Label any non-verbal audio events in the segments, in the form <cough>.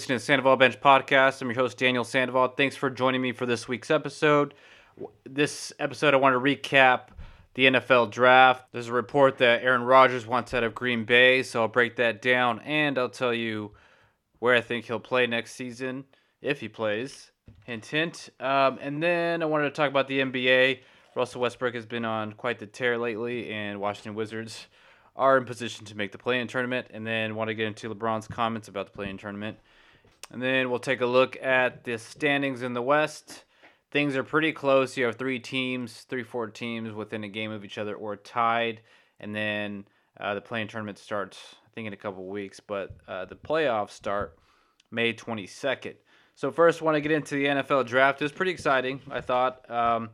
Listening to Sandoval Bench Podcast. I'm your host, Daniel Sandoval. Thanks for joining me for this week's episode. This episode, I want to recap the NFL draft. There's a report that Aaron Rodgers wants out of Green Bay, so I'll break that down and I'll tell you where I think he'll play next season, if he plays. Hint, hint. Um, and then I wanted to talk about the NBA. Russell Westbrook has been on quite the tear lately, and Washington Wizards are in position to make the play-in tournament. And then want to get into LeBron's comments about the play-in tournament. And then we'll take a look at the standings in the West. Things are pretty close. You have three teams, three, four teams within a game of each other or tied. And then uh, the play-in tournament starts, I think, in a couple weeks. But uh, the playoffs start May 22nd. So first, want to get into the NFL draft. It was pretty exciting. I thought. Um,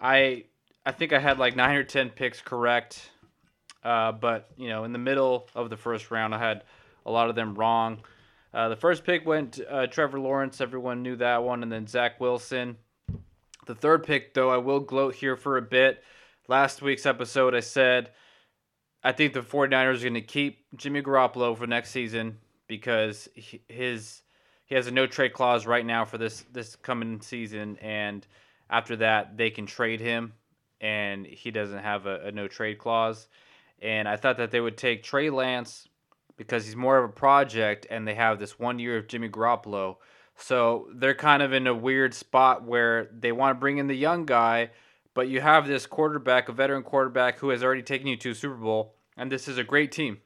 I I think I had like nine or ten picks correct, uh, but you know, in the middle of the first round, I had a lot of them wrong. Uh, the first pick went uh, Trevor Lawrence. Everyone knew that one, and then Zach Wilson. The third pick, though, I will gloat here for a bit. Last week's episode, I said I think the 49ers are going to keep Jimmy Garoppolo for next season because he, his he has a no trade clause right now for this this coming season, and after that they can trade him, and he doesn't have a, a no trade clause. And I thought that they would take Trey Lance because he's more of a project, and they have this one year of Jimmy Garoppolo. So they're kind of in a weird spot where they want to bring in the young guy, but you have this quarterback, a veteran quarterback who has already taken you to a Super Bowl, and this is a great team.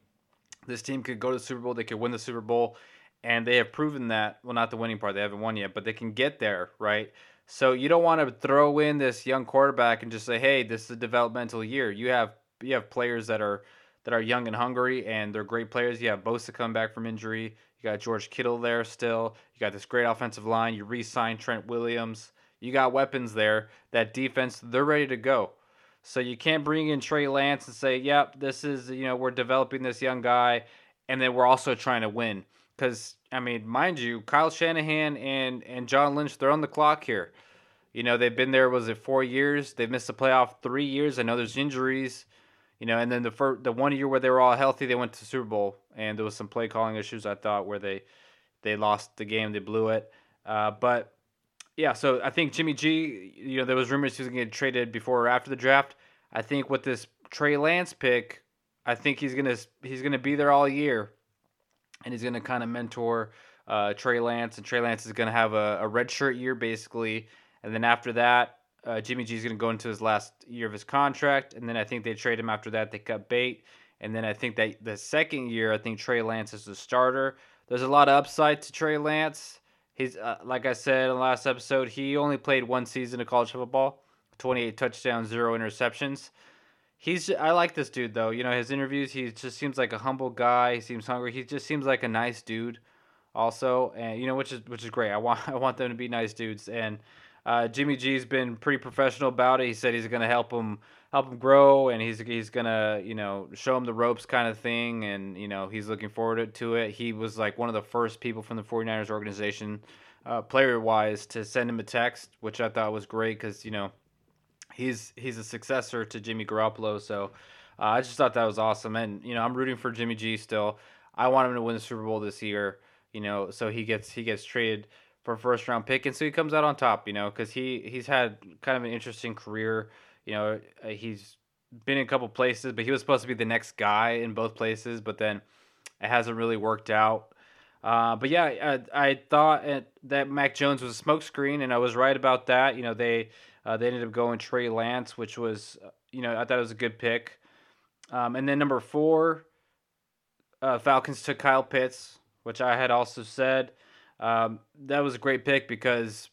This team could go to the Super Bowl, they could win the Super Bowl, and they have proven that. Well, not the winning part, they haven't won yet, but they can get there, right? So you don't want to throw in this young quarterback and just say, "Hey, this is a developmental year." You have you have players that are that are young and hungry, and they're great players. You have Bosa come back from injury. You got George Kittle there still. You got this great offensive line. You re-signed Trent Williams. You got weapons there. That defense, they're ready to go. So you can't bring in Trey Lance and say, "Yep, this is you know we're developing this young guy," and then we're also trying to win. Because I mean, mind you, Kyle Shanahan and and John Lynch, they're on the clock here. You know, they've been there. Was it four years? They've missed the playoff three years. I know there's injuries. You know, and then the first, the one year where they were all healthy, they went to Super Bowl, and there was some play calling issues. I thought where they they lost the game, they blew it. Uh, but yeah, so I think Jimmy G. You know, there was rumors he was going to get traded before or after the draft. I think with this Trey Lance pick, I think he's gonna he's gonna be there all year and he's to kind of mentor uh, Trey Lance, and Trey Lance is to have a, a red shirt year basically, and then after that, uh, Jimmy G is going to go into his last year of his contract, and then I think they trade him after that. They cut bait, and then I think that the second year, I think Trey Lance is the starter. There's a lot of upside to Trey Lance. He's uh, like I said in the last episode, he only played one season of college football, 28 touchdowns, zero interceptions he's I like this dude though. You know, his interviews, he just seems like a humble guy. He seems hungry. He just seems like a nice dude, also, and you know, which is which is great. I want <laughs> I want them to be nice dudes. And uh, Jimmy G's been pretty professional about it. He said he's gonna help him help him grow, and he's he's gonna you know show him the ropes kind of thing. And you know, he's looking forward to it. He was like one of the first people from the 49ers organization. Uh, player wise, to send him a text, which I thought was great because you know he's he's a successor to Jimmy Garoppolo. So uh, I just thought that was awesome, and you know I'm rooting for Jimmy G still. I want him to win the Super Bowl this year. You know, so he gets he gets traded for first round pick, and so he comes out on top. You know, because he he's had kind of an interesting career. You know, uh, he's been in a couple places, but he was supposed to be the next guy in both places, but then it hasn't really worked out. Uh, but yeah, I, I thought that Mac Jones was a smokescreen, and I was right about that. You know, they uh, they ended up going Trey Lance, which was, uh, you know, I thought it was a good pick. Um, and then number four, uh, Falcons took Kyle Pitts, which I had also said. Um, that was a great pick because,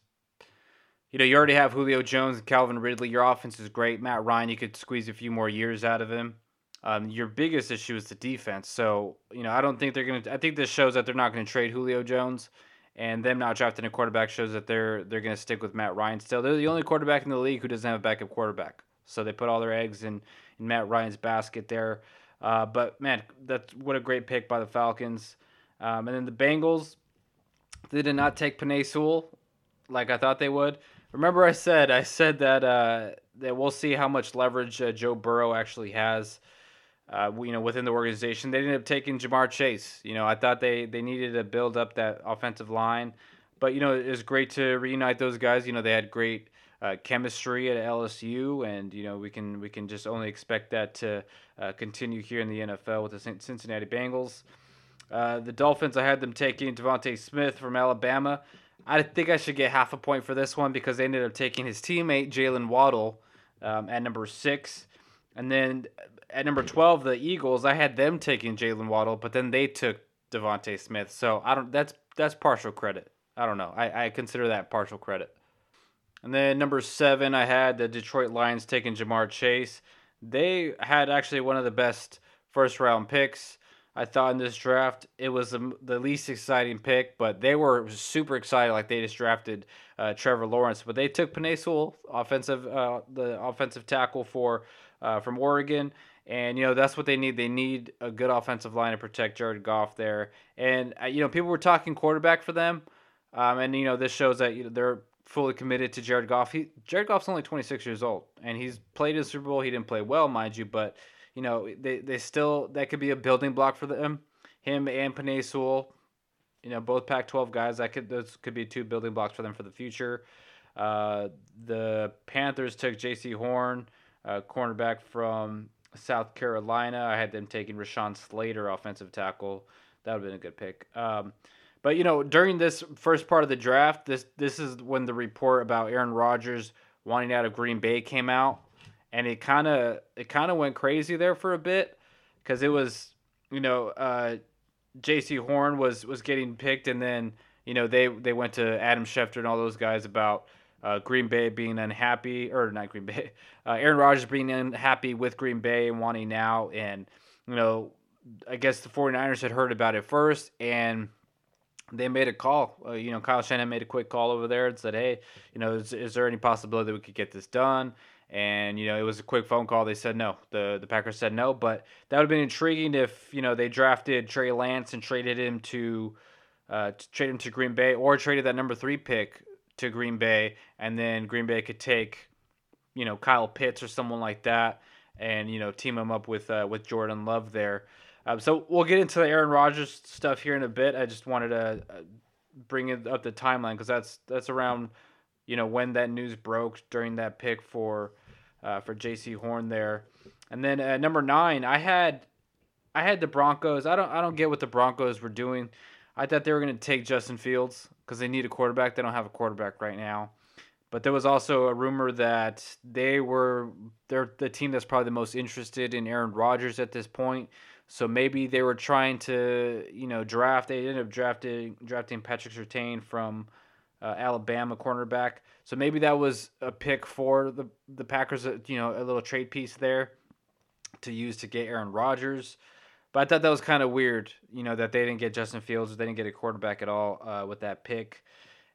you know, you already have Julio Jones and Calvin Ridley. Your offense is great. Matt Ryan, you could squeeze a few more years out of him. Um, your biggest issue is the defense. So, you know, I don't think they're to, I think this shows that they're not to trade Julio Jones and them not drafting a quarterback shows that they're they're to stick with Matt Ryan still. They're the only quarterback in the league who doesn't have a backup quarterback. So they put all their eggs in, in Matt Ryan's basket there. Uh, but man, that's what a great pick by the Falcons. Um, and then the Bengals, they did not take Penei Sewell like I thought they would. Remember, I said I said that uh, that we'll see how much leverage uh, Joe Burrow actually has uh, you know, within the organization. They ended up taking Ja'Marr Chase. You know, I thought they they needed to build up that offensive line, but you know, it was great to reunite those guys. You know, they had great uh, chemistry at LSU, and you know, we can we can just only expect that to uh, continue here in the NFL with the Cincinnati Bengals. Uh, the Dolphins, I had them taking DeVonta Smith from Alabama. I think I should get half a point for this one because they ended up taking his teammate Jaylen Waddle um, at number six. And then at number 12, the Eagles, I had them taking Jaylen Waddle, but then they took DeVonta Smith. So I don't that's that's partial credit. I don't know. I, I consider that partial credit. And then number seven, I had the Detroit Lions taking Ja'Marr Chase. They had actually one of the best first round picks. I thought in this draft it was the, the least exciting pick, but they were super excited. Like they just drafted uh, Trevor Lawrence, but they took Sewell, offensive uh, the offensive tackle for uh, from Oregon, and you know that's what they need. They need a good offensive line to protect Jared Goff there. And uh, you know people were talking quarterback for them, um, and you know this shows that you know, they're fully committed to Jared Goff. He, Jared Goff's only 26 years old, and he's played in Super Bowl. He didn't play well, mind you, but you know they, they still that could be a building block for them. Him and Penei Sewell, you know, both Pac-12 guys. That could those could be two building blocks for them for the future. Uh, the Panthers took Jaycee Horn uh, cornerback from South Carolina. I had them taking Rashawn Slater, offensive tackle. That would have been a good pick. Um, but you know, during this first part of the draft, this this is when the report about Aaron Rodgers wanting out of Green Bay came out, and it kind of it kind of went crazy there for a bit because it was you know uh, Jaycee Horn was was getting picked, and then you know they they went to Adam Schefter and all those guys about uh, Green Bay being unhappy, or not Green Bay, <laughs> uh, Aaron Rodgers being unhappy with Green Bay and wanting now, And, you know, I guess the 49ers had heard about it first and they made a call. Uh, you know, Kyle Shanahan made a quick call over there and said, hey, you know, is, is there any possibility that we could get this done? And, you know, it was a quick phone call. They said no. The the Packers said no. But that would have been intriguing if, you know, they drafted Trey Lance and traded him to, uh, to trade him to Green Bay or traded that number three pick to Green Bay, and then Green Bay could take, you know, Kyle Pitts or someone like that, and you know, team him up with uh, with Jordan Love there. Um, so we'll get into the Aaron Rodgers stuff here in a bit. I just wanted to uh, bring it up the timeline because that's that's around, you know, when that news broke during that pick for uh, for Jaycee Horn there, and then number nine, I had I had the Broncos. I don't I don't get what the Broncos were doing. I thought they were going to take Justin Fields because they need a quarterback. They don't have a quarterback right now. But there was also a rumor that they were they're the team that's probably the most interested in Aaron Rodgers at this point. So maybe they were trying to, you know, draft. They ended up drafting drafting Patrick Surtain from uh, Alabama cornerback. So maybe that was a pick for the the Packers. Uh, you know, a little trade piece there to use to get Aaron Rodgers. But I thought that was kind of weird, you know, that they didn't get Justin Fields, they didn't get a quarterback at all uh, with that pick.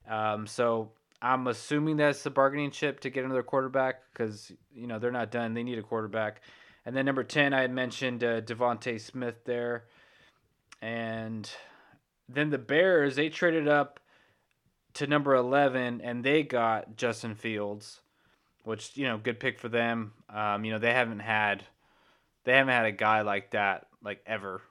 Um, so I'm assuming that's the bargaining chip to get another quarterback because you know they're not done; they need a quarterback. And then number ten, I had mentioned uh, DeVonta Smith there, and then the Bears they traded up to number eleven and they got Justin Fields, which you know good pick for them. Um, you know they haven't had they haven't had a guy like that like ever.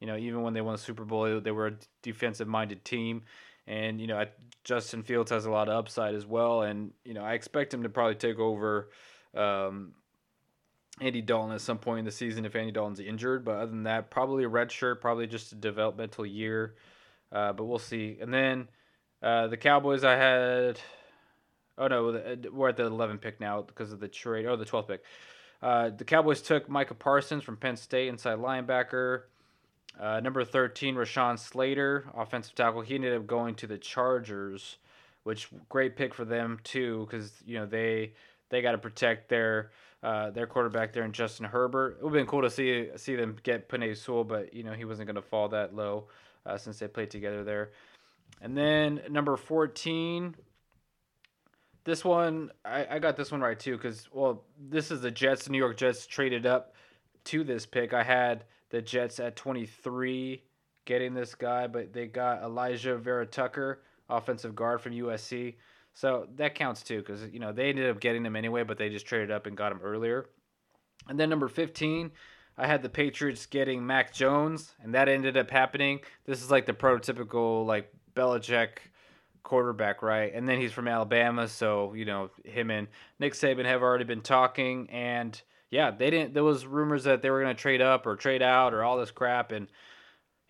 You know, even when they won the Super Bowl, they were a defensive minded team. And, you know, Justin Fields has a lot of upside as well. And, you know, I expect him to probably take over um, Andy Dalton at some point in the season if Andy Dalton's injured. But other than that, probably a red shirt, probably just a developmental year. Uh, but we'll see. And then uh, the Cowboys, I had. Oh, no, we're at the 11 pick now because of the trade. Oh, the 12th pick. Uh, the Cowboys took Micah Parsons from Penn State, inside linebacker. Uh, number 13, Rashawn Slater, offensive tackle. He ended up going to the Chargers, which great pick for them too, because you know they they got to protect their uh, their quarterback there and Justin Herbert. It would have been cool to see see them get Penei Sewell, but you know he wasn't going to fall that low uh, since they played together there. And then number 14, this one, I, I got this one right too, because well, this is the Jets. The New York Jets traded up to this pick. I had the Jets at 23 getting this guy, but they got Alijah Vera-Tucker, offensive guard from USC. So that counts too, because you know they ended up getting him anyway, but they just traded up and got him earlier. And then number 15, I had the Patriots getting Mac Jones, and that ended up happening. This is like the prototypical like Belichick quarterback, right? And then he's from Alabama, so you know him and Nick Saban have already been talking, and yeah, they didn't. There was rumors that they were going to trade up or trade out or all this crap, and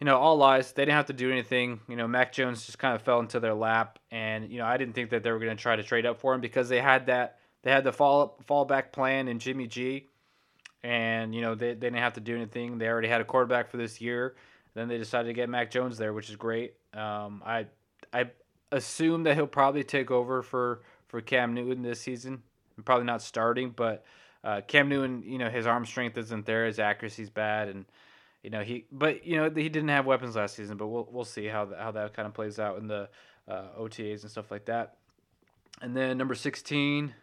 you know all lies. They didn't have to do anything. You know, Mac Jones just kind of fell into their lap, and you know I didn't think that they were going to try to trade up for him because they had that they had the fall fallback plan in Jimmy G and you know they, they didn't have to do anything. They already had a quarterback for this year. Then they decided to get Mac Jones there, which is great. Um, I I assume that he'll probably take over for for Cam Newton this season. Probably not starting, but uh, Cam Newton, you know, his arm strength isn't there, his accuracy's bad, and you know he. But you know he didn't have weapons last season, but we'll we'll see how how that kind of plays out in the uh, OTAs and stuff like that. And then number sixteen,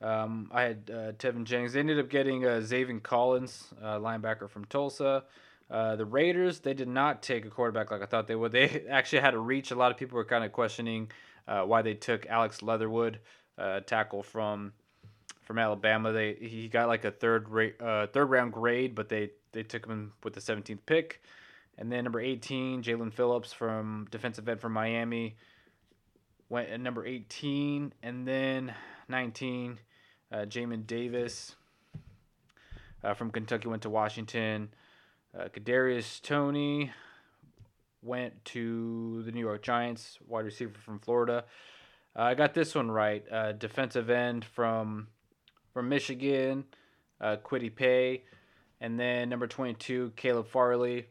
um, I had uh, Teven Jenkins. They ended up getting uh, Collins, uh, linebacker from Tulsa. Uh, the Raiders, they did not take a quarterback like I thought they would. They <laughs> actually had a reach. A lot of people were kind of questioning uh, why they took Alex Leatherwood, uh, tackle from from Alabama. They he got like a third ra- uh, third round grade, but they they took him with the 17th pick. And then number 18, Jaelan Phillips from defensive end from Miami went at number 18, and then 19 uh, Jamin Davis uh, from Kentucky went to Washington. Uh, Kadarius Toney went to the New York Giants, wide receiver from Florida. Uh, I got this one right. Uh, defensive end from from Michigan, uh, Kwity Paye, and then number 22, Caleb Farley,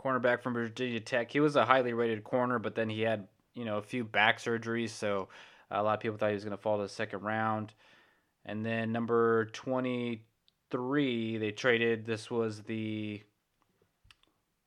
cornerback from Virginia Tech. He was a highly rated corner, but then he had you know a few back surgeries, so a lot of people thought he was going to fall to the second round. And then number 23, they traded. This was the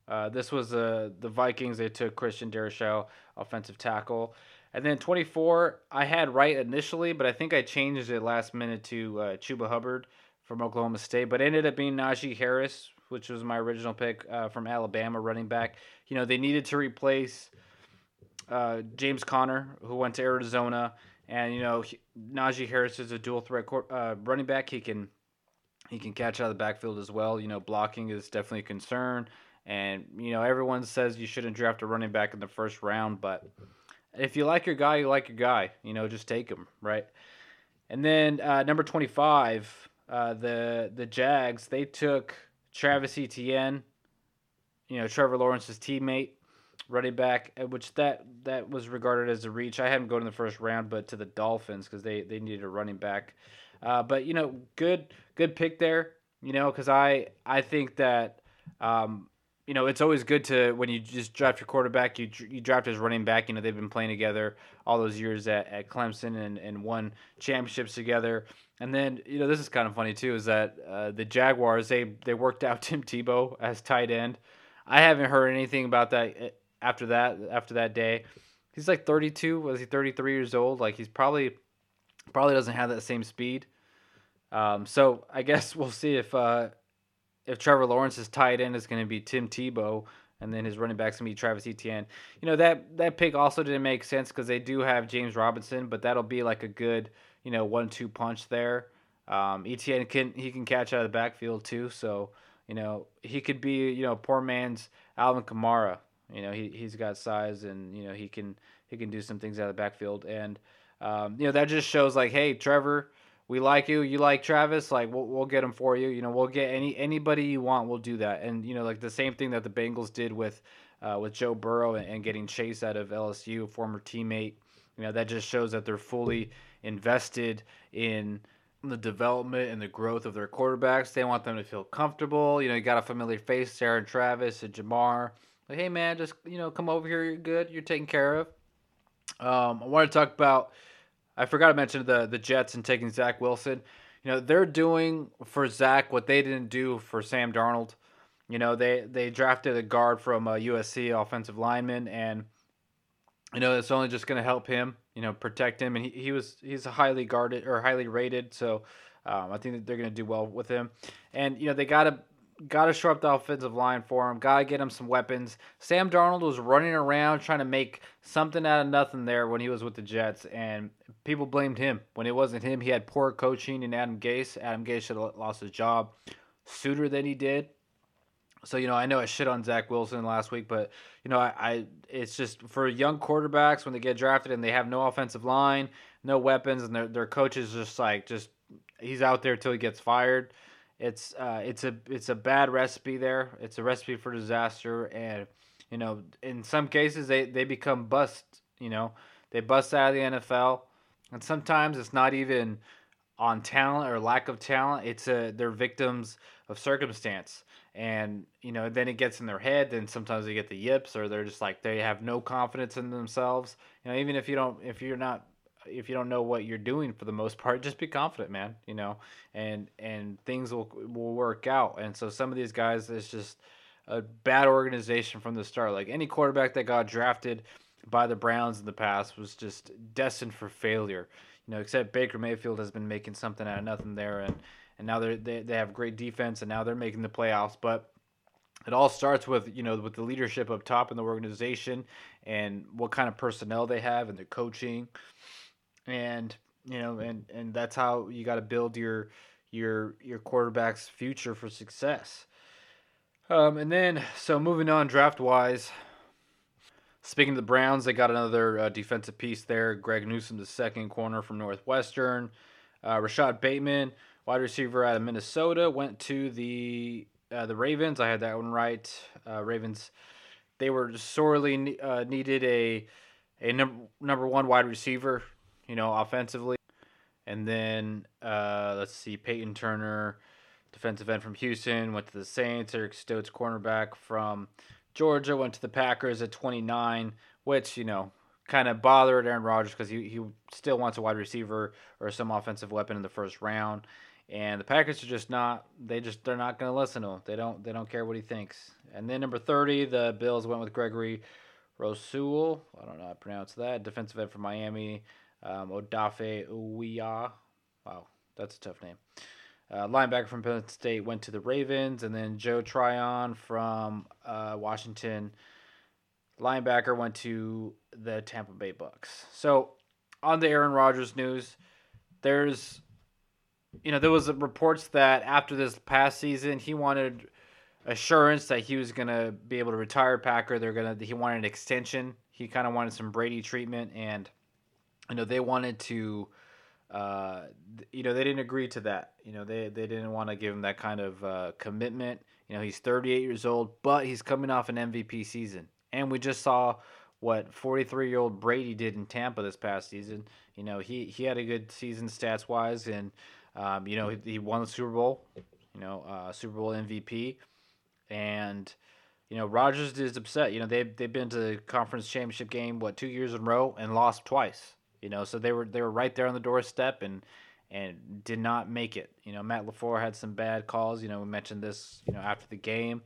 uh, this was uh, the Vikings. They took Christian Darrisaw, offensive tackle. And then 24, I had right initially, but I think I changed it last minute to uh, Chuba Hubbard from Oklahoma State. But ended up being Najee Harris, which was my original pick uh, from Alabama, running back. You know, they needed to replace uh, James Conner, who went to Arizona. And you know, he, Najee Harris is a dual threat uh, running back. He can he can catch out of the backfield as well. You know, blocking is definitely a concern. And you know, everyone says you shouldn't draft a running back in the first round, but if you like your guy, you like your guy. You know, just take him, right? And then uh, number twenty-five, uh, the the Jags they took Travis Etienne, you know, Trevor Lawrence's teammate running back, uh, which that that was regarded as a reach. I had him going in the first round, but to the Dolphins because they they needed a running back. Uh, but you know, good good pick there. You know, because I I think that um, you know it's always good to when you just draft your quarterback, you you draft his running back. You know they've been playing together all those years at, at Clemson and, and won championships together. And then you know this is kind of funny too is that uh, the Jaguars they they worked out <laughs> Tim Tebow as tight end. I haven't heard anything about that eh, after that after that day. He's like 32. Was he 33 years old? Like he's probably probably doesn't have that same speed. Um, so I guess <laughs> we'll see if uh, if Trevor Lawrence's tight end is going to be Tim Tebow, and then his running back's going to be Travis Etienne. You know that that pick also didn't make sense because they do have James Robinson, but that'll be like a good you know one-two punch there. Um, Etienne can he can catch out of the backfield too, so you know he could be you know poor man's Alvin Kamara. You know, he he's got size and you know he can he can do some things out of the backfield, and um, you know that just shows like, hey, Trevor, we like you, you like Travis, like we'll we'll get him for you. You know, we'll get any anybody you want, we'll do that. And you know, like the same thing that the Bengals did with uh, with Joe Burrow and, and getting Chase out of LSU, former teammate. You know, that just shows that they're fully invested in the development and the growth of their quarterbacks. They want them to feel comfortable. You know, you got a familiar face, Sarah Travis and Ja'Marr. Like, hey man, just you know, come over here. You're good. You're taken care of. Um, I want to talk about. I forgot to mention the the Jets and taking Zach Wilson. You know, they're doing for Zach what they didn't do for Sam Darnold. You know, they they drafted a guard from a USC offensive lineman, and you know it's only just going to help him. You know, protect him, and he, he was he's highly guarded or highly rated. So um, I think that they're going to do well with him. And you know, they got to Got to shore up the offensive line for him. Got to get him some weapons. Sam Darnold was running around trying to make something out of nothing there when he was with the Jets, and people blamed him. When it wasn't him, he had poor coaching and Adam Gase. Adam Gase should have lost his job. sooner than he did. So you know, I know I shit on Zach Wilson last week, but you know, I, I it's just for young quarterbacks when they get drafted and they have no offensive line, no weapons, and their their coach is just like just he's out there till he gets fired. It's uh, it's a it's a bad recipe there. It's a recipe for disaster, and you know, in some cases they they become bust. You know, they bust out of the NFL, and sometimes it's not even on talent or lack of talent. It's a they're victims of circumstance and you know then it gets in their head then sometimes they get the yips or they're just like they have no confidence in themselves you know even if you don't if you're not if you don't know what you're doing for the most part just be confident man you know and and things will will work out. And so some of these guys it's just a bad organization from the start. Like any quarterback that got drafted by the Browns in the past was just destined for failure. You know except Baker Mayfield has been making something out of nothing there and and now they they they have great defense, and now they're making the playoffs. But it all starts with you know with the leadership up top in the organization and what kind of personnel they have and their coaching, and you know and and that's how you got to build your your your quarterback's future for success. Um, and then so moving on draft wise. Speaking of the Browns, they got another uh, defensive piece there. Greg Newsome, the second corner from Northwestern. Uh, Rashod Bateman, wide receiver out of Minnesota, went to the uh, the Ravens. I had that one right. Uh, Ravens, they were sorely uh, needed a a number number one wide receiver, you know, offensively. And then uh, let's see, Payton Turner, defensive end from Houston, went to the Saints. Eric Stokes, cornerback from Georgia, went to the Packers at 29, which you know kind of bothered Aaron Rodgers because he, he still wants a wide receiver or some offensive weapon in the first round and the Packers are just not they just they're not to listen to him. They don't they don't care what he thinks. And then number 30, the Bills went with Gregory Rousseau. I don't know how to pronounce that. Defensive end from Miami. Um, Odafe Oweh. Wow, that's a tough name. Uh, linebacker from Penn State went to the Ravens, and then Joe Tryon from uh, Washington. Linebacker went to the Tampa Bay Bucks. So, on the Aaron Rodgers news, there's you know, there was reports that after this past season, he wanted assurance that he was gonna be able to retire Packer. They're gonna he wanted an extension. He kind of wanted some Brady treatment, and you know they wanted to. Uh, you know they didn't agree to that. You know they they didn't want to give him that kind of uh, commitment. You know he's 38 years old, but he's coming off an MVP season, and we just saw what 43 year old Brady did in Tampa this past season. You know he he had a good season stats wise, and um, you know, he, he, won the Super Bowl, you know, uh, Super Bowl MVP, and you know Rodgers is upset. You know, they've they've been to the conference championship game what two years in a row and lost twice. You know, so they were they were right there on the doorstep and and did not make it. You know, Matt LaFleur had some bad calls. You know, we mentioned this. You know, after the game,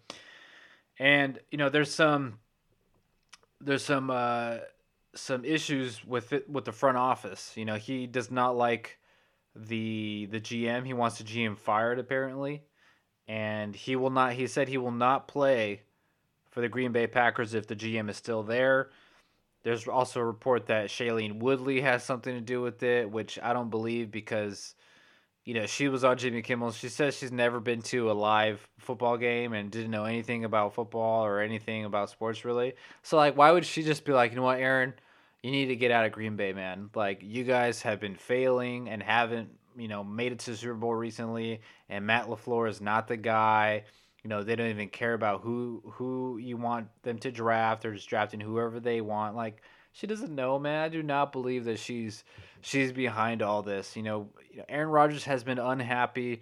and you know, there's some there's some uh, some issues with it with the front office. You know, he does not like the the GM. He wants the GM fired apparently, and he will not. He said he will not play for the Green Bay Packers if the GM is still there. There's also a report that Shailene Woodley has something to do with it, which I don't believe because, you know, she was on Jimmy Kimmel. She says she's never been to a live football game and didn't know anything about football or anything about sports really. So like, why would she just be like, you know what, Aaron? you need to get out of Green Bay, man. Like you guys have been failing and haven't, you know, made it to the Super Bowl recently, and Matt LaFleur is not the guy. You know, they don't even care about who who you want them to draft. They're just drafting whoever they want. Like she doesn't know, man. I do not believe that she's she's behind all this. You know, Aaron Rodgers has been unhappy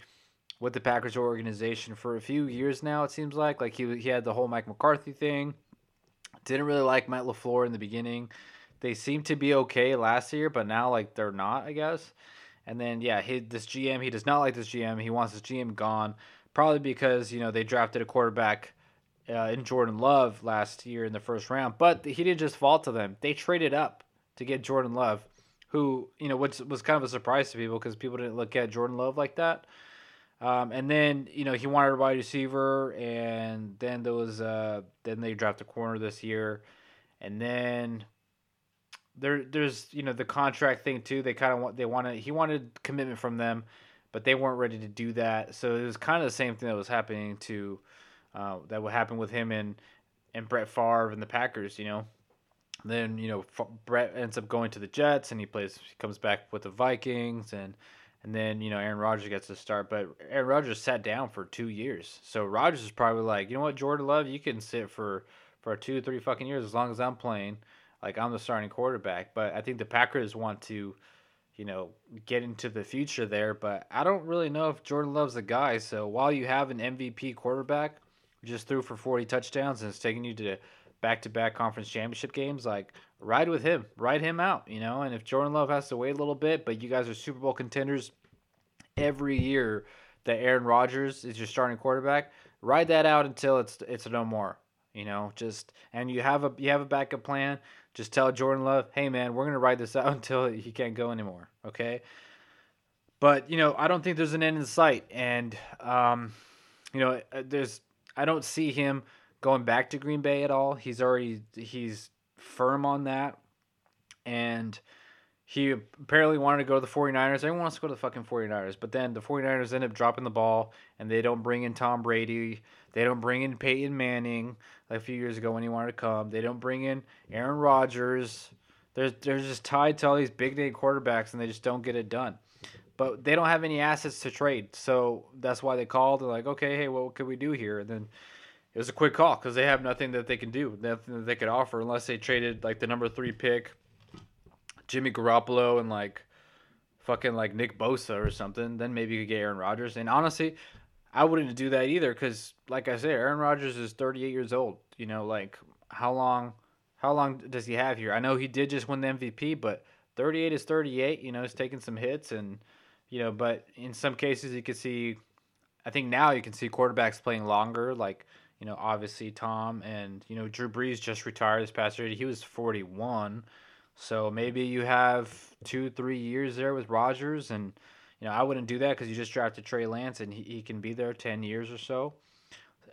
with the Packers organization for a few years now. It seems like like he he had the whole Mike McCarthy thing. Didn't really like Matt LaFleur in the beginning they seemed to be okay last year, but now like they're not, I guess. And then yeah, he this GM he does not like this GM. He wants this GM gone, probably because you know they drafted a quarterback uh, in Jordan Love last year in the first round, but he didn't just fall to them. They traded up to get Jordan Love, who you know which was kind of a surprise to people because people didn't look at Jordan Love like that. Um, and then you know he wanted a wide receiver, and then there was uh, then they drafted a corner this year, and then there there's you know the contract thing too. They kind of want they wanted he wanted commitment from them, but they weren't ready to do that. So it was kind of the same thing that was happening to uh, that would happen with him and and Brett Favre and the Packers. You know, then you know Brett ends up going to the Jets and he plays. He comes back with the Vikings and and then you know Aaron Rodgers gets to start. But Aaron Rodgers sat down for two years, so Rodgers is probably like, you know what, Jordan Love, you can sit for for two, three fucking years as long as I'm playing. Like I'm the starting quarterback. But I think the Packers want to, you know, get into the future there. But I don't really know if Jordan Love's the guy. So while you have an MVP quarterback, just threw for 40 touchdowns and it's taking you to back-to-back conference championship games, like ride with him, ride him out, you know. And if Jordan Love has to wait a little bit, but you guys are Super Bowl contenders every year that Aaron Rodgers is your starting quarterback, ride that out until it's it's no more. You know, just and you have a you have a backup plan. Just tell Jordan Love, hey man, we're gonna ride this <laughs> out until he can't go anymore. Okay. But you know, I don't think there's an end in sight, and um, you know, uh, there's I don't see him going back to Green Bay at all. He's already he's firm on that. And he apparently wanted to go to the 49ers. Everyone wants to go to the fucking 49ers. But then the 49ers end up dropping the ball and they don't bring in Tom Brady. They don't bring in Peyton Manning like a few years ago when he wanted to come. They don't bring in Aaron Rodgers. They're, they're just tied to all these big name quarterbacks and they just don't get it done. But they don't have any assets to trade. So that's why they called. They're like, okay, hey, what could we do here? And then it was a quick call because they have nothing that they can do, nothing that they could offer unless they traded like the number three pick, Jimmy Garoppolo, and like fucking like Nick Bosa or something. Then maybe you could get Aaron Rodgers. And honestly, I wouldn't do that either because, like I said, Aaron Rodgers is 38 years old. You know, like how long, how long does he have here? I know he did just win the MVP, but 38 is 38. You know, he's taking some hits and, you know, but in some cases you can see. I think now you can see quarterbacks playing longer, like you know, obviously Tom and you know Drew Brees just retired this past year. He was 41, so maybe you have two, three years there with Rodgers, and you know I wouldn't do that because you just drafted Trey Lance and he, he can be there 10 years or so.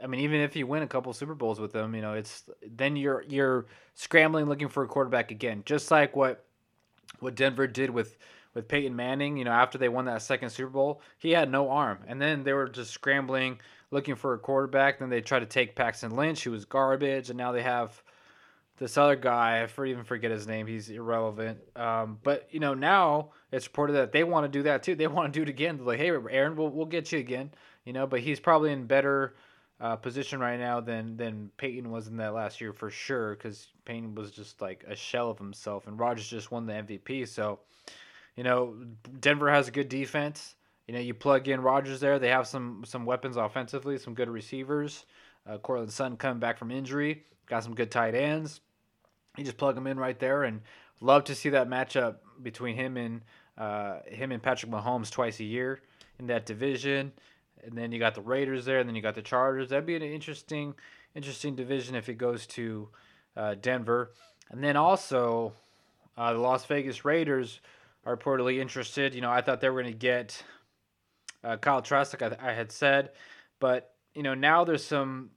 I mean, even if you win a couple Super Bowls with them, you know, it's then you're you're scrambling looking for a quarterback again, just like what what Denver did with with Peyton Manning. You know, after they won that second Super Bowl, he had no arm, and then they were just scrambling looking for a quarterback. Then they tried to take Paxton Lynch, who was garbage, and now they have this other guy. I even forget his name. He's irrelevant. Um, but you know now it's reported that they want to do that too. They <laughs> want to do it again. They're like, hey, Aaron, we'll we'll get you again. You know, but he's probably in better uh, position right now than than Peyton was in that last year for sure. Because Peyton was just like a shell of himself, and Rodgers just won the MVP. So, you know, Denver has a good defense. You know, you plug in Rodgers there. They have some some weapons offensively, some good receivers. Uh, Courtland Sutton coming back from injury, got some good tight ends. You just plug them in right there, and love to see that matchup between him and uh, him and Patrick Mahomes twice a year in that division. And then you got the Raiders there, and then you got the Chargers. That'd be an interesting, interesting division if it goes to uh, Denver. And then also, uh, the Las Vegas Raiders are reportedly interested. You know, I thought they were going to get uh, Kyle Trask, I, I had said, but you know now there's some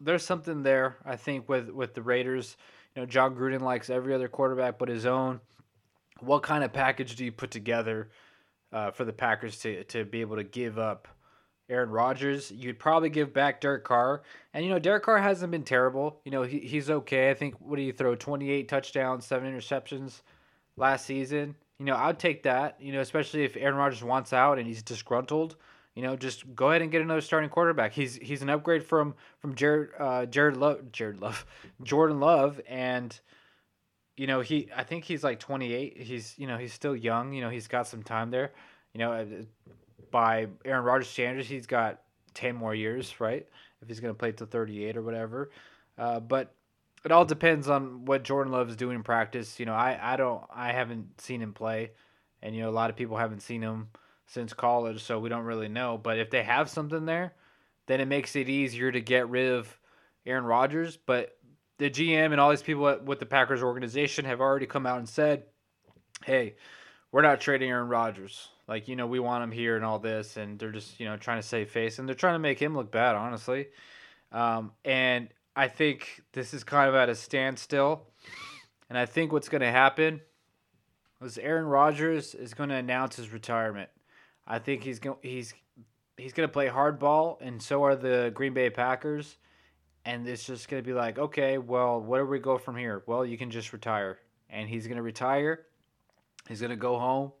there's something there. I think with with the Raiders, you know Jon Gruden likes every other quarterback but his own. What kind of package do you put together uh, for the Packers to to be able to give up? Aaron Rodgers, you'd probably give back Derek Carr. And, you know, Derek Carr hasn't been terrible. You know, he, he's okay. I think, what do you throw? 28 touchdowns, seven interceptions last season. You know, I'd take that. You know, especially if Aaron Rodgers wants out and he's disgruntled. You know, just go ahead and get another starting quarterback. He's he's an upgrade from from Jared uh, Jared Love Jared Love <laughs> Jordan Love and you know he I think he's like 28. He's you know he's still young. You know he's got some time there. You know uh, by Aaron Rodgers standards he's got 10 more years right if he's going to play to 38 or whatever. Uh, but it all depends on what Jordan Love's doing in practice. You know, I, I don't I haven't seen him play, and you know a lot of people haven't seen him since college, so we don't really know. But if they have something there, then it makes it easier to get rid of Aaron Rodgers. But the GM and all these people with the Packers organization have already come out and said, "Hey, we're not trading Aaron Rodgers. Like you know, we want him here and all this." And they're just you know trying to save face, and they're trying to make him look bad, honestly. Um, and I think this is kind of at a standstill. And I think what's going to happen is Aaron Rodgers is going to announce his retirement. I think he's going he's he's going to play hardball, and so are the Green Bay Packers. And it's just going to be like, okay, well, where do we go from here? Well, you can just retire. And he's going to retire. He's going to go home.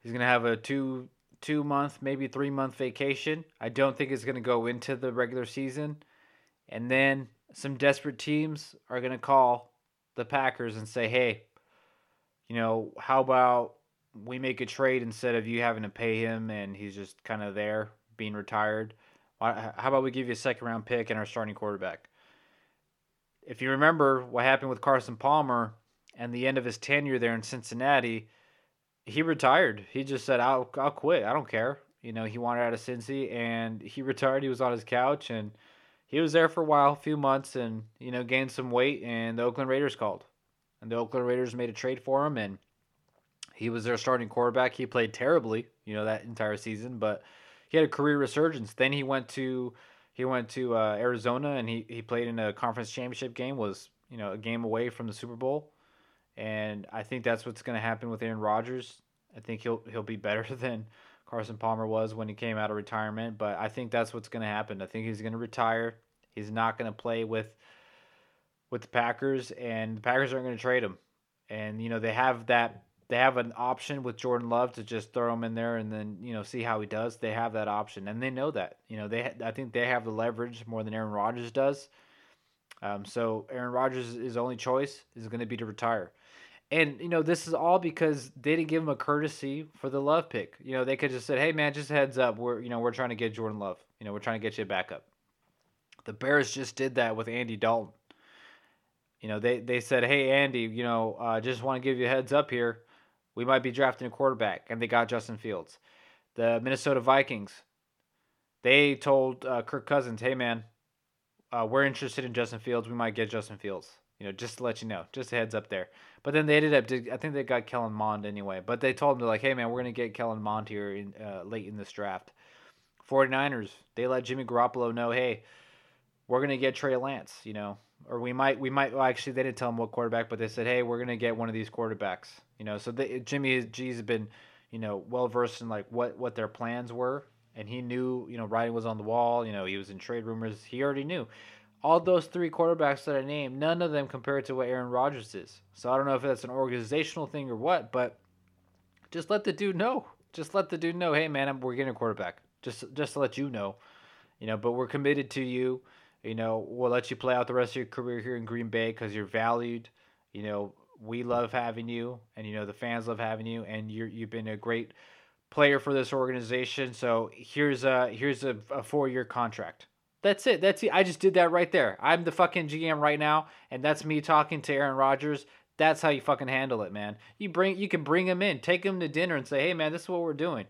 He's going to have a two two month, maybe three month vacation. I don't think it's going to go into the regular season. And then some desperate teams are going to call the Packers and say, hey, you know, how about we make a trade instead of you having to pay him and he's just kind of there being retired? How about we give you a second round pick and our starting quarterback? If you remember what happened with Carson Palmer and the end of his tenure there in Cincinnati, he retired. He just said, "I'll I'll quit. I don't care." You know, he wanted out of Cincy and he retired. He was on his couch and he was there for a while, a few months, and you know gained some weight. And the Oakland Raiders called, and the Oakland Raiders made a trade for him, and he was their starting quarterback. He played terribly, you know, that entire season, but he had a career resurgence. Then he went to he went to uh, Arizona, and he he played in a conference championship game. Was you know a game away from the Super Bowl, and I think that's what's going to happen with Aaron Rodgers. I think he'll he'll be better <laughs> than Carson Palmer was when he came out of retirement. But I think that's what's going to happen. I think he's going to retire. He's not going to play with with the Packers, and the Packers aren't going to trade him. And you know they have that they have an option with Jordan Love to just throw him in there and then you know see how he does. They have that option, and they know that. You know they I think they have the leverage more than Aaron Rodgers does. Um, so Aaron Rodgers' his only choice is going to be to retire. And you know this is all because they didn't give him a courtesy for the Love pick. You know they could just said, "Hey man, just heads up, we're you know we're trying to get Jordan Love. You know we're trying to get you back up." The Bears just did that with Andy Dalton. You know, they, they said, hey, Andy, you know, uh, just want to give you a heads up here. We might be drafting a quarterback. And they got Justin Fields. The Minnesota Vikings, they told uh, Kirk Cousins, hey, man, uh, we're interested in Justin Fields. We might get Justin Fields. You know, just to let you know, just a heads up there. But then they ended up, I think they got Kellen Mond anyway. But they told him, they're like, hey, man, we're to get Kellen Mond here in, uh, late in this draft. 49ers, they let Jimmy Garoppolo know, hey, we're gonna get Trey Lance, you know, or we might we might well, actually they didn't tell him what quarterback, but they said, hey, we're gonna get one of these quarterbacks, you know. So they, Jimmy G's been, you know, well versed in like what what their plans were, and he knew, you know, writing was on the wall. You know, he was in trade rumors. He already knew. All those three quarterbacks that I named, none of them compared to what Aaron Rodgers is. So I don't know if that's an organizational thing or what, but just let the dude know. Just let the dude know, hey man, I'm, we're getting a quarterback. Just just to let you know, you know. But we're committed to you you know, we'll let you play out the rest of your career here in Green Bay because you're valued. You know, we love having you, and you know the fans love having you, and you you've been a great player for this organization. So here's a here's a, a four year contract. That's it. That's it. I just did that right there. I'm the fucking GM right now, and that's me talking to Aaron Rodgers. That's how you fucking handle it, man. You bring you can bring him in, take him to dinner, and say, "Hey, man, this is what we're doing.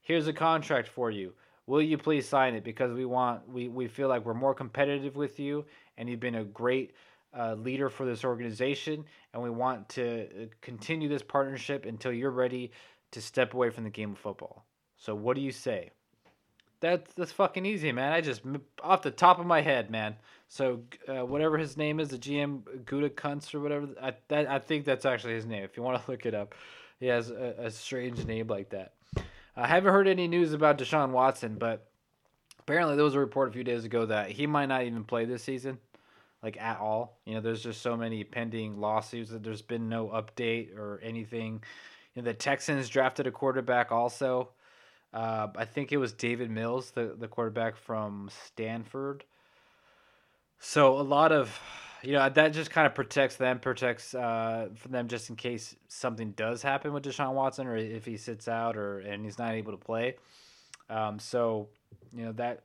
Here's a contract for you will you please sign it? Because we want we, we feel like we're more competitive with you and you've been a great uh, leader for this organization and we want to uh, continue this partnership until you're ready to step away from the game of football. So what do you say? That's that's fucking easy man. I just off the top of my head man. So uh, whatever his name is the gm Gutekunst or whatever I, that, I think that's actually his name if you want to <laughs> look it up. He has a, a strange name like that I haven't heard any news about Deshaun Watson, but apparently there was a report a few days ago that he might not even play this season, like at all. You know, there's just so many pending lawsuits that there's been no update or anything. You know, the Texans drafted a quarterback also. Uh, I think it was Davis Mills, the, the quarterback from Stanford. So a lot of you know that just kind of protects them, protects uh, them just in case something does happen with Deshaun Watson, or if he sits out, or and he's not able to play. Um, so you know that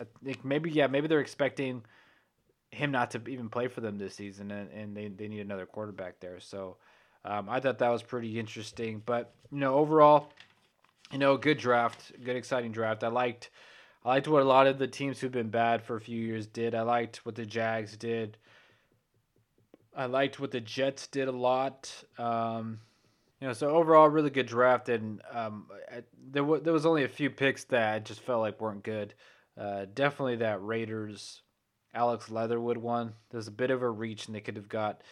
I think maybe yeah maybe they're expecting him not to even play for them this season, and, and they they need another quarterback there. So um, I thought that was pretty interesting, but you know overall, you know good draft, good exciting draft. I liked. I liked what a lot of the teams who've been bad for a few years did. I liked what the Jags did. I liked what the Jets did a lot. Um, you know, so overall, really good draft, and um, I, there there was only a few picks that I just felt like weren't good. Uh, definitely that Raiders Alex Leatherwood one. There's a bit of a reach, and they could have got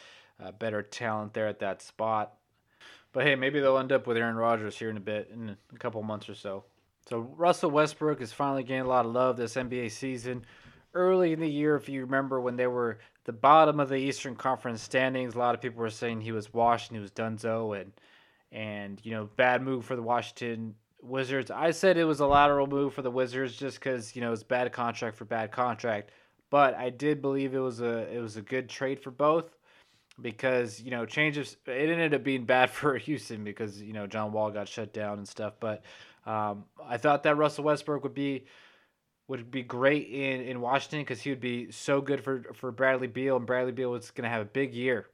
uh, better talent there at that spot. But hey, maybe they'll end up with Aaron Rodgers here in a bit, in a couple months or so. So Russell Westbrook is finally getting a lot of love this NBA season. Early in the year, if you remember when they were the bottom of the Eastern Conference standings, a lot of people were saying he was washed and he was donezo and and you know bad move for the Washington Wizards. I said it was a lateral move for the Wizards just because you know it's bad contract for bad contract, but I did believe it was a it was a good trade for both because you know changes it ended up being bad <laughs> for Houston because you know John Wall got shut down and stuff. But um, I thought that Russell Westbrook would be would be great in in Washington because he would be so good for for Bradley Beal and Bradley Beal was going to have a big year.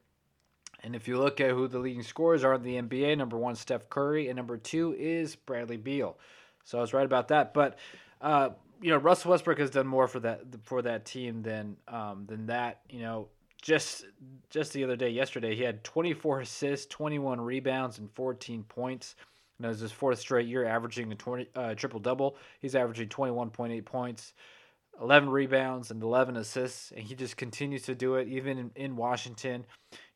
And if you look at who the leading scorers are in the NBA, number one Steph Curry and number two is Bradley Beal. So I was right about that. But uh, you know Russell Westbrook has done more for that for that team than um, than that. You know just just the other day, yesterday, he had 24 assists, 21 rebounds, and 14 points. And was his fourth straight year averaging a 20 uh, triple double. He's averaging 21.8 points, 11 rebounds, and 11 assists. And he just continues to do it even in, in Washington.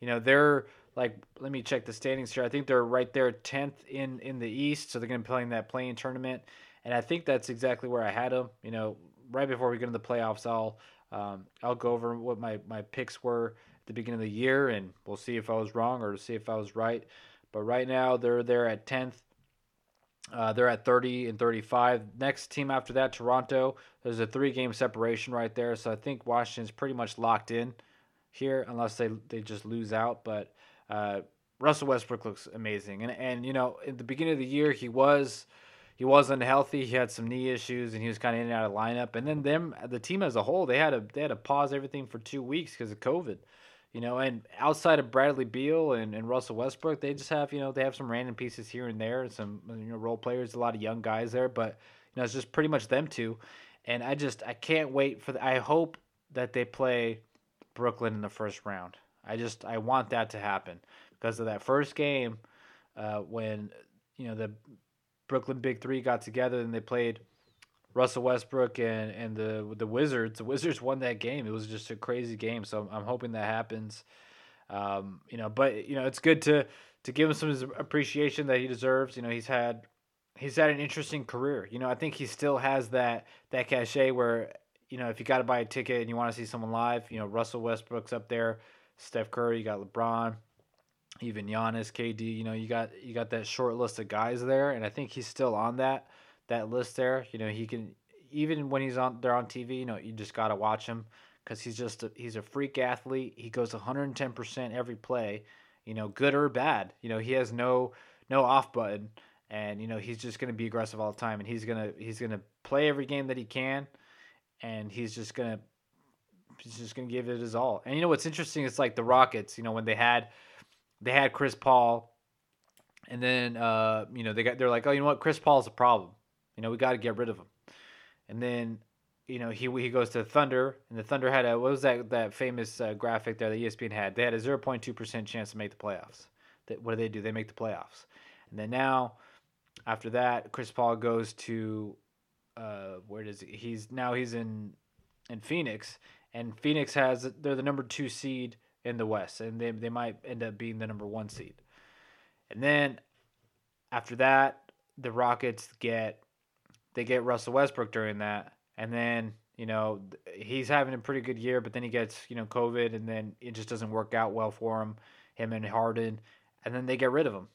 You know, they're like, let me check the standings here. I think they're right there 10th in, in the East. So they're going to be playing that play-in tournament. And I think that's exactly where I had them. You know, right before we get into the playoffs, I'll um, I'll go over what my, my picks were at the beginning of the year, and we'll see if I was wrong or see if I was right. But right now, they're there at 10th. Uh, they're at 30 and 35. Next team after that, Toronto. There's a three game separation right there. So I think Washington's pretty much locked in here unless they, they just lose out. But uh, Russell Westbrook looks amazing. And, and, you know, at the beginning of the year, he was he wasn't healthy. He had some knee issues, and he was kind of in and out of lineup. And then them, the team as a whole, they had to they had to pause everything for two weeks because of COVID. You know, and outside of Bradley Beal and, and Russell Westbrook, they just have you know they have some random pieces here and there, and some you know role players, a lot of young guys there, but you know it's just pretty much them two. And I just I can't wait for. The, I hope that they play Brooklyn in the first round. I just I want that to happen because of that first game uh, when you know the Brooklyn Big Three got together and they played Russell Westbrook and, and the the Wizards. The Wizards won that game. It was just a crazy game. So I'm I'm hoping that happens. Um, you know, but you know, it's good to to give him some appreciation that he deserves. You know, he's had he's had an interesting career. You know, I think he still has that that cachet where you know if you got to buy a ticket and you want to see someone live, you know, Russell Westbrook's up there, Steph Curry, you got LeBron, even Giannis, KD. You know, you got you got that short list of guys there, and I think he's still on that that list there. You know, he can even when he's on there on TV. You know, you just gotta watch him because he's just a, he's a freak athlete. He goes 110 percent every play. You know, good or bad. You know, he has no no off button, and you know he's just gonna be aggressive all the time, and he's gonna he's gonna play every game that he can, and he's just gonna he's just gonna give it his all. And you know what's interesting? It's like the Rockets. You know when they had they had Chris Paul, and then uh, you know they got they're like, oh, you know what, Chris Paul's a problem. You know we got to get rid of him. And then you know he he goes to Thunder, and the Thunder had a what was that that famous uh, graphic there that ESPN had? They had a zero point two percent chance to make the playoffs. That what do they do? They make the playoffs. And then now, after that, Chris Paul goes to uh, where does he? He's now he's in in Phoenix, and Phoenix has they're the number two seed in the West, and they they might end up being the number one seed. And then after that, the Rockets get they get Russell Westbrook during that, and then you know he's having a pretty good year, but then he gets you know COVID, and then it just doesn't work out well for him, him and Harden, and then they get rid of him.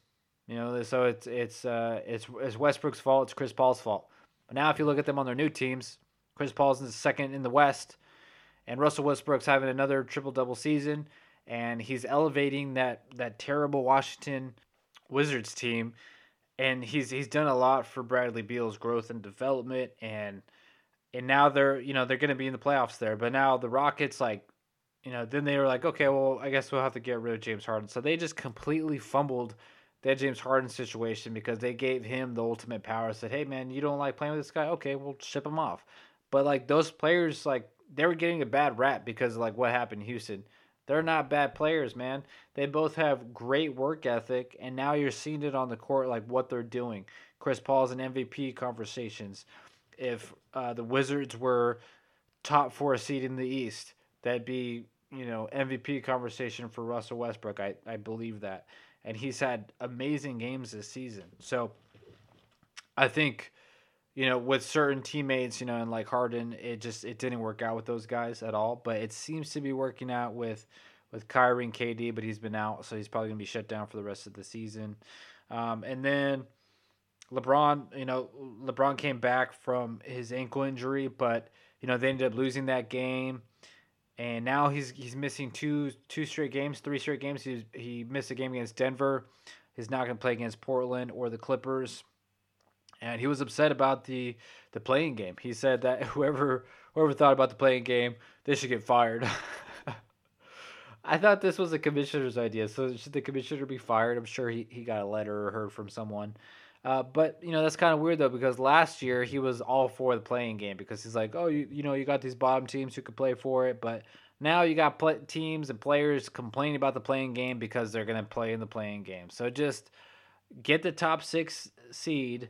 You know, so it's it's uh, it's it's Westbrook's fault. It's Chris Paul's fault. But now, if you look at them on their new teams, Chris Paul's in the second in the West, and Russell Westbrook's having another triple double season and he's elevating that that terrible Washington Wizards team and he's he's done a lot for Bradley Beal's growth and development and and now they're you know they're going to be in the playoffs there. But now the Rockets like you know then they were like okay well I guess we'll have to get rid of James Harden. So they just completely fumbled that James Harden situation because they gave him the ultimate power. Said hey man you don't like playing with this guy? Okay we'll ship him off. But like those players like they were getting a bad rap because like what happened in Houston they're not bad players, man. They both have great work ethic, and now you're seeing it on the court, like what they're doing. Chris Paul's in MVP conversations. If uh, the Wizards were top four seed in the East, that'd be you know MVP conversation for Russell Westbrook. I I believe that, and he's had amazing games this season. So I think you know with certain teammates, you know, and like Harden, it just it didn't work out with those guys at all. But it seems to be working out with with Kyrie and KD, but he's been out, so he's probably gonna be shut down for the rest of the season. Um, and then LeBron, you know, LeBron came back from his ankle injury, but you know they ended up losing that game and now he's he's missing two two straight games, three straight games. He he missed a game against Denver. He's not to play against Portland or the Clippers, and he was upset about the the play-in game. He said that <laughs> whoever whoever thought about the play-in game, they should get fired. <laughs> I thought this was the commissioner's idea. So should the commissioner be fired? I'm sure he, he got a letter or heard from someone. Uh, but you know that's kind of weird though because last year he was all for the play-in game because he's like, oh, you you know you got these bottom teams who could play for it, but now you got teams and players complaining about the play-in game because they're gonna play in the play-in game. So just get the top six seed,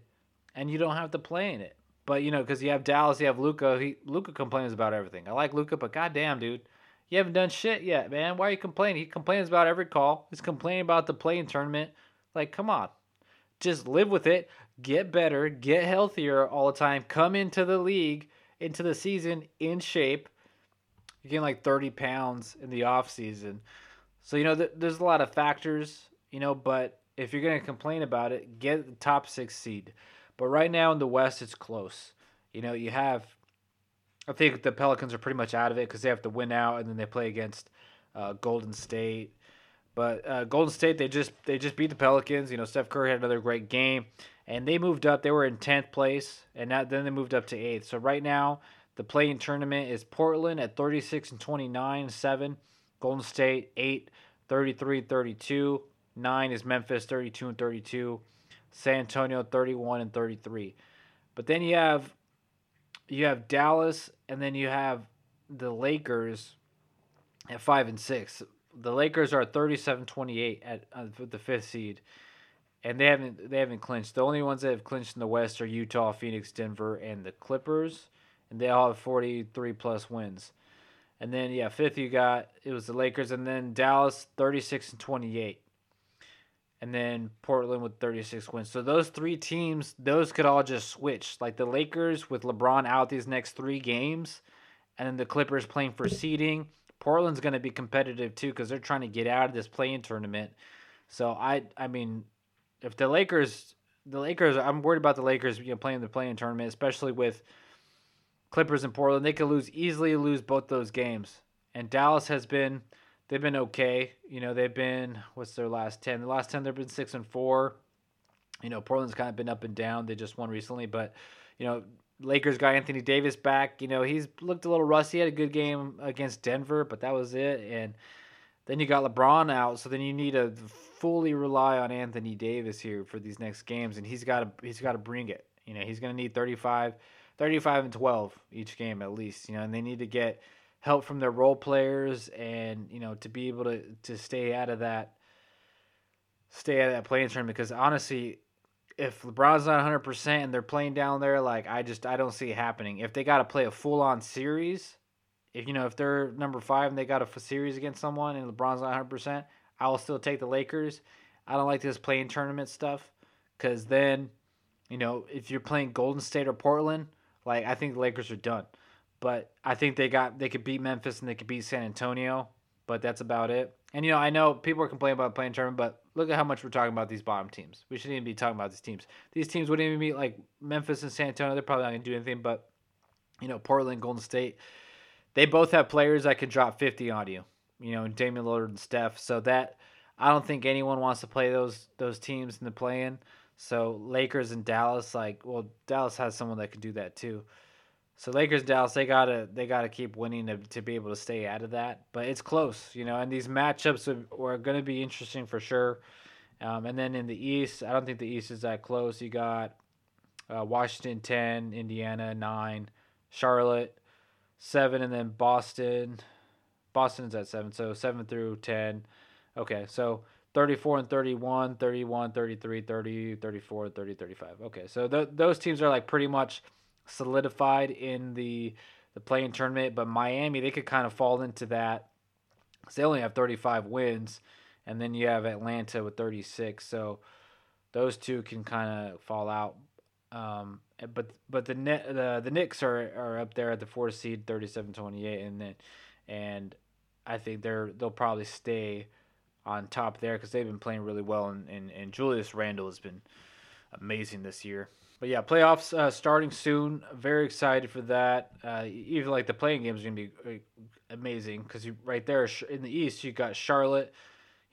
and you don't have to play in it. But you know because you have Dallas, you have Luka. He Luka complains about everything. I like Luka, but goddamn, dude. You haven't done shit yet, man. Why are you complaining? He complains about every call. He's complaining about the play-in tournament. Like, come on just live with it, get better, get healthier all the time, come into the league, into the season in shape. You gain like 30 pounds in the off season. So, you know, th- there's a lot of factors, you know, but if you're to complain about it, get the top six seed. But right now in the West, it's close. You know, you have, I think the Pelicans are pretty much out of it because they have to win out and then they play against uh, Golden State but uh, Golden State they just they just beat the Pelicans. You know, Steph Curry had another great game, and they moved up. They were in tenth place, and now, then they moved up to eighth. So right now the play-in tournament is Portland at 36 and 29, seven. Golden State 8, 33 32. Nine is Memphis 32 and 32. San Antonio 31 and 33. But then you have you have Dallas and then you have the Lakers at 5 and 6 the Lakers are 37-28 at uh, the fifth seed, and they haven't they haven't clinched. The only ones that have clinched in the West are Utah, Phoenix, Denver, and the Clippers, and they all have 43 plus wins. And then yeah, fifth you got it was the Lakers, and then Dallas 36 and 28, and then Portland with 36 wins. So those three teams, those could all just switch. Like the Lakers with LeBron out these next three games, and then the Clippers playing for seeding Portland's going to be competitive too because they're trying to get out of this play-in tournament. So I, I mean, if the Lakers, the Lakers, I'm worried about the Lakers, you know, playing the play-in tournament, especially with Clippers and Portland. They could lose easily, lose both those games. And Dallas has been, they've been okay. You know, they've been what's their last ten? The last ten, they've been six and four. You know, Portland's kind of been up and down. They just won recently, but you know, Lakers got Anthony Davis back. You know, he's looked a little rusty. Had a good game against Denver, but that was it. And then you got LeBron out, so then you need to fully rely on Anthony Davis here for these next games, and he's got to he's got to bring it. You know, he's going to need 35, 35 and 12 each game at least. You know, and they need to get help from their role players, and you know, to be able to to stay out of that stay out of that play-in tournament because honestly if LeBron's not 100% and they're playing down there, like I just I don't see it happening. If they got to play a full on series, if you know if they're number five and they got a series against someone and LeBron's not 100%, I will still take the Lakers. I don't like this play-in tournament stuff because then, you know, if you're playing Golden State or Portland, like I think the Lakers are done. But I think they got they could beat Memphis and they could beat San Antonio, but that's about it. And you know, I know people are complaining about play-in tournament, but look at how much we're talking about these bottom teams. We shouldn't even be talking about these teams. These teams wouldn't even be like Memphis and San Antonio. They're probably not going to do anything. But you know, Portland, Golden State, they both have players that can drop fifty on you. You know, Damian Lillard and Steph. So that I don't think anyone wants to play those those teams in the play-in. So Lakers and Dallas, like, well, Dallas has someone that could do that too. So Lakers Dallas they gotta they gotta keep winning to, to be able to stay out of that. But it's close, you know, and these matchups are, are to be interesting for sure. Um, and then in the East, I don't think the East is that close. You got uh, Washington ten, Indiana nine, Charlotte seven, and then Boston. Boston's at seven, so seven through ten. Okay, so 34 and 31, 31, 33, 30, 34, 30, 35. Okay, so th- those teams are like pretty much – solidified in the the play-in tournament, but Miami they could kind of fall into that. They only have 35 wins, and then you have Atlanta with 36. So those two can kind of fall out. Um, but but the the the Knicks are, are up there at the fourth seed, 37-28, and then and I think they're they'll probably stay on top there because they've been playing really well, and, and, and Julius Randle has been amazing this year. But yeah, playoffs uh, starting soon. Very excited for that. Uh, even like the play-in games are gonna be amazing because you right there in the East you got Charlotte.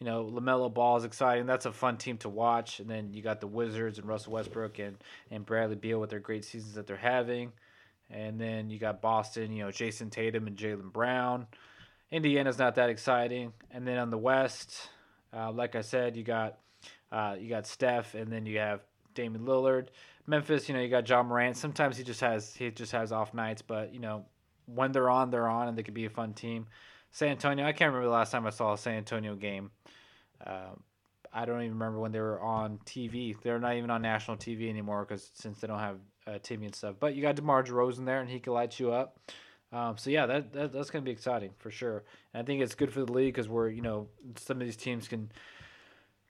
You know, LaMelo Ball is exciting. That's a fun team to watch. And then you got the Wizards and Russell Westbrook and, and Bradley Beal with their great seasons that they're having. And then you got Boston, you know, Jayson Tatum and Jaylen Brown. Indiana's not that exciting. And then on the West, uh, like I said, you got uh, you got Steph, and then you have Damian Lillard. Memphis, you know, you got John Morant. Sometimes he just has he just has off nights, but you know, when they're on, they're on, and they could be a fun team. San Antonio, I can't remember the last time I saw a San Antonio game. Uh, I don't even remember when they were on TV. They're not even on national TV anymore because since they don't have uh, Timmy and stuff. But you got DeMar DeRozan there, and he can light you up. Um, so yeah, that, that that's going to be exciting for sure. And I think it's good for the league because we're you know some of these teams can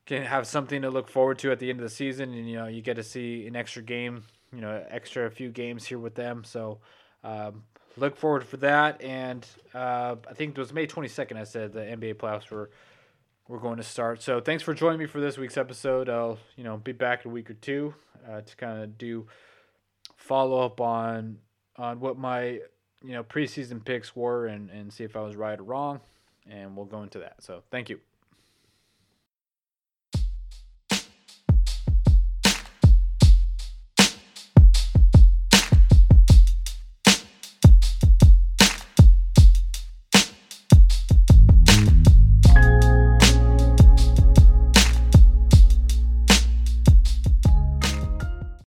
can have something to look forward to at the end of the season, and you know you get to see an extra game, you know, extra a few games here with them. So um, look forward for that. And uh, I think it was May 22nd. I said the NBA playoffs were were going to start. So thanks for joining me for this week's episode. I'll you know be back in a week or two uh, to kind of do follow up on on what my you know preseason picks were and and see if I was right or wrong. And we'll go into that. So thank you.